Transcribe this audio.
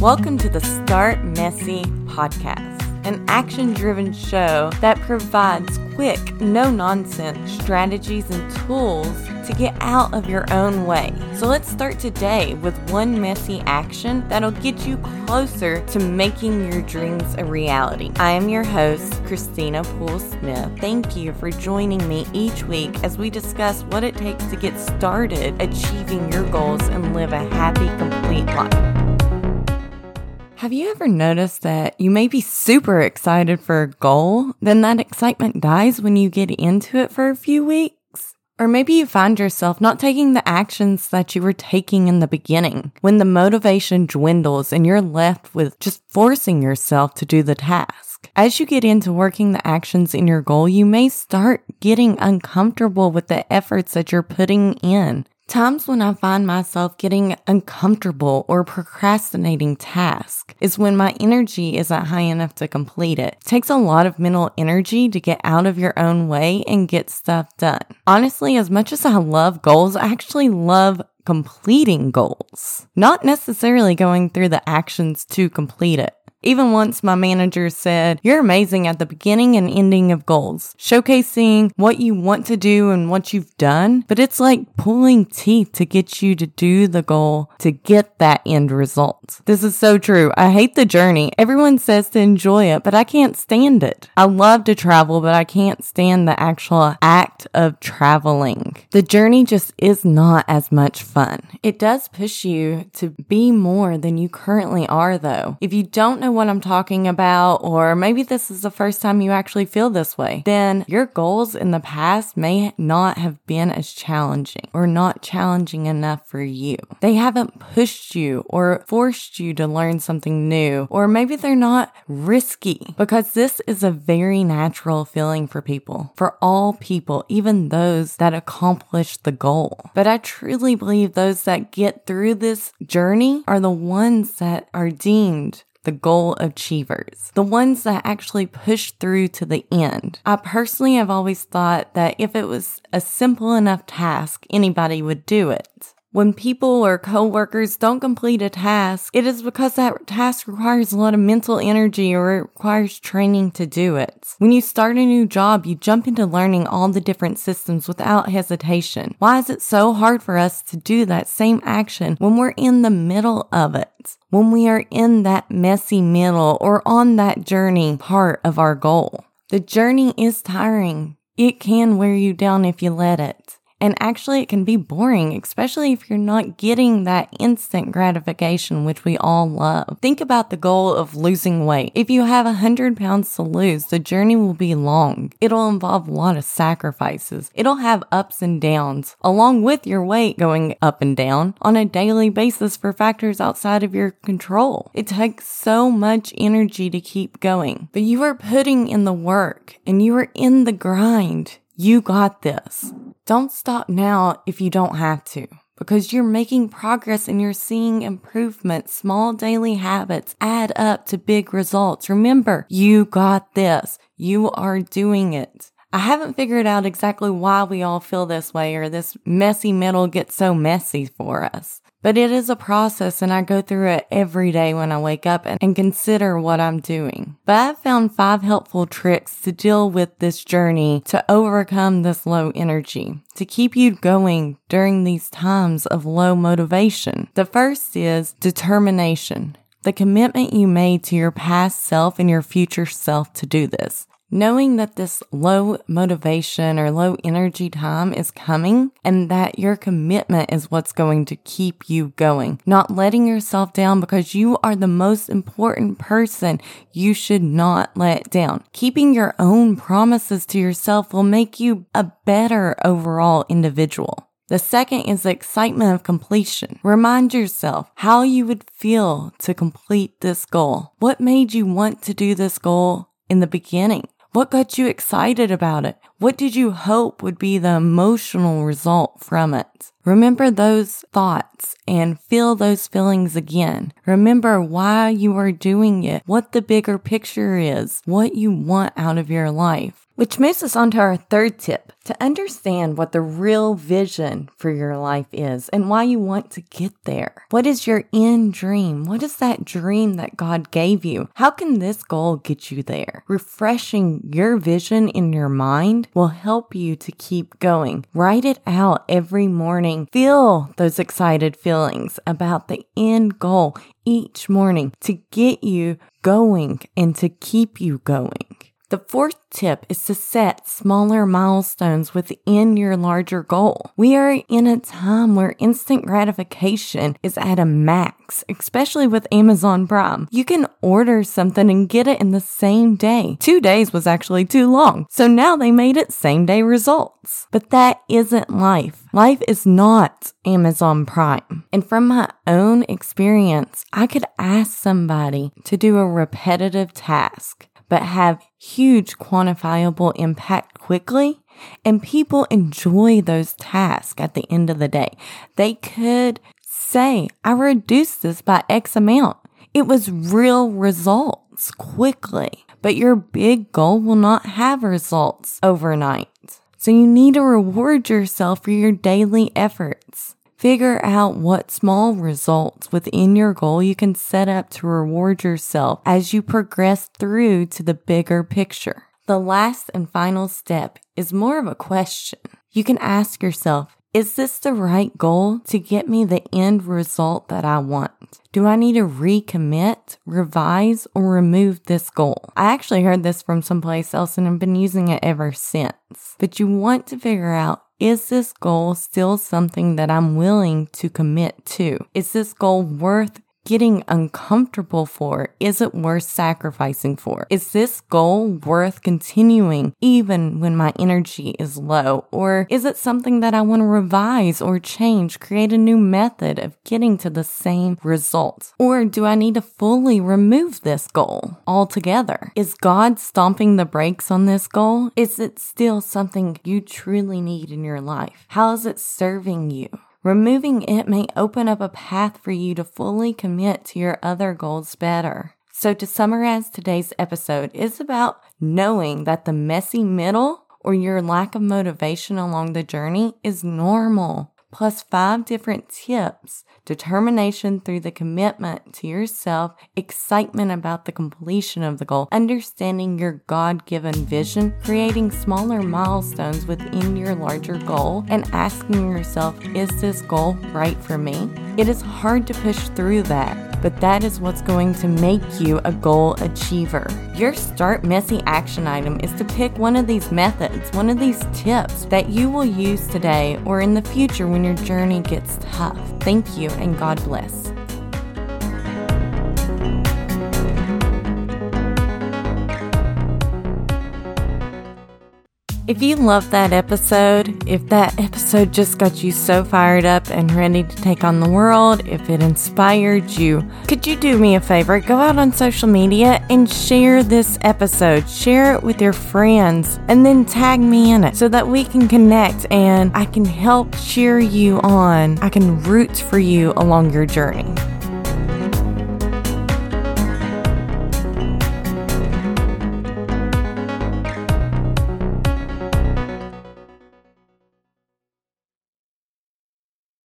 Welcome to the Start Messy podcast, an action driven show that provides quick, no nonsense strategies and tools to get out of your own way. So let's start today with one messy action that'll get you closer to making your dreams a reality. I am your host, Christina Poole Smith. Thank you for joining me each week as we discuss what it takes to get started achieving your goals and live a happy, complete life. Have you ever noticed that you may be super excited for a goal, then that excitement dies when you get into it for a few weeks? Or maybe you find yourself not taking the actions that you were taking in the beginning when the motivation dwindles and you're left with just forcing yourself to do the task. As you get into working the actions in your goal, you may start getting uncomfortable with the efforts that you're putting in Times when I find myself getting uncomfortable or procrastinating tasks is when my energy isn't high enough to complete it. it. takes a lot of mental energy to get out of your own way and get stuff done. Honestly, as much as I love goals, I actually love completing goals, not necessarily going through the actions to complete it. Even once my manager said, You're amazing at the beginning and ending of goals, showcasing what you want to do and what you've done. But it's like pulling teeth to get you to do the goal to get that end result. This is so true. I hate the journey. Everyone says to enjoy it, but I can't stand it. I love to travel, but I can't stand the actual act of traveling. The journey just is not as much fun. It does push you to be more than you currently are, though. If you don't know know what I'm talking about, or maybe this is the first time you actually feel this way, then your goals in the past may not have been as challenging or not challenging enough for you. They haven't pushed you or forced you to learn something new, or maybe they're not risky because this is a very natural feeling for people, for all people, even those that accomplish the goal. But I truly believe those that get through this journey are the ones that are deemed the goal achievers, the ones that actually push through to the end. I personally have always thought that if it was a simple enough task, anybody would do it. When people or coworkers don't complete a task, it is because that task requires a lot of mental energy or it requires training to do it. When you start a new job, you jump into learning all the different systems without hesitation. Why is it so hard for us to do that same action when we're in the middle of it? When we are in that messy middle or on that journey part of our goal? The journey is tiring. It can wear you down if you let it. And actually, it can be boring, especially if you're not getting that instant gratification, which we all love. Think about the goal of losing weight. If you have 100 pounds to lose, the journey will be long. It'll involve a lot of sacrifices. It'll have ups and downs, along with your weight going up and down on a daily basis for factors outside of your control. It takes so much energy to keep going, but you are putting in the work and you are in the grind. You got this. Don't stop now if you don't have to because you're making progress and you're seeing improvement. Small daily habits add up to big results. Remember, you got this. You are doing it. I haven't figured out exactly why we all feel this way or this messy middle gets so messy for us. But it is a process and I go through it every day when I wake up and, and, consider what I'm doing. But I've found five helpful tricks to deal with this journey to overcome this low energy, to keep you going during these times of low motivation. The first is determination. The commitment you made to your past self and your future self to do this knowing that this low motivation or low energy time is coming and that your commitment is what's going to keep you going, not letting yourself down because you are the most important person you should not let down. Keeping your own promises to yourself will make you a better overall individual. The second is the excitement of completion. Remind yourself how you would feel to complete this goal. What made you want to do this goal in the beginning? What got you excited about it? What did you hope would be the emotional result from it? Remember those thoughts and feel those feelings again. Remember why you are doing it, what the bigger picture is, what you want out of your life. Which moves us on to our third tip to understand what the real vision for your life is and why you want to get there. What is your end dream? What is that dream that God gave you? How can this goal get you there? Refreshing your vision in your mind will help you to keep going. Write it out every morning. Feel those excited feelings about the end goal each morning to get you going and to keep you going. The fourth tip is to set smaller milestones within your larger goal. We are in a time where instant gratification is at a max, especially with Amazon Prime. You can order something and get it in the same day. Two days was actually too long, so now they made it same day results. But that isn't life. Life is not Amazon Prime. And from my own experience, I could ask somebody to do a repetitive task but have huge quantifiable impact quickly. And people enjoy those tasks at the end of the day. They could say, I reduced this by X amount. It was real results quickly, but your big goal will not have results overnight. So you need to reward yourself for your daily efforts. Figure out what small results within your goal you can set up to reward yourself as you progress through to the bigger picture. The last and final step is more of a question. You can ask yourself, is this the right goal to get me the end result that I want? Do I need to recommit, revise, or remove this goal? I actually heard this from someplace else and I've been using it ever since. But you want to figure out is this goal still something that I'm willing to commit to? Is this goal worth getting uncomfortable for? Is it worth sacrificing for? Is this goal worth continuing even when my energy is low? Or is it something that I want to revise or change, create a new method of getting to the same result? Or do I need to fully remove this goal altogether? Is God stomping the brakes on this goal? Is it still something you truly need in your life? How is it serving you? Removing it may open up a path for you to fully commit to your other goals better. So, to summarize today's episode, it's about knowing that the messy middle or your lack of motivation along the journey is normal plus five different tips determination through the commitment to yourself, excitement about the completion of the goal, understanding your God given vision, creating smaller milestones within your larger goal, and asking yourself, is this goal right for me? It is hard to push through that but that is what's going to make you a goal achiever. Your start messy action item is to pick one of these methods, one of these tips that you will use today or in the future when your journey gets tough. Thank you and God bless. If you loved that episode, if that episode just got you so fired up and ready to take on the world, if it inspired you, could you do me a favor? Go out on social media and share this episode. Share it with your friends and then tag me in it so that we can connect and I can help cheer you on. I can root for you along your journey.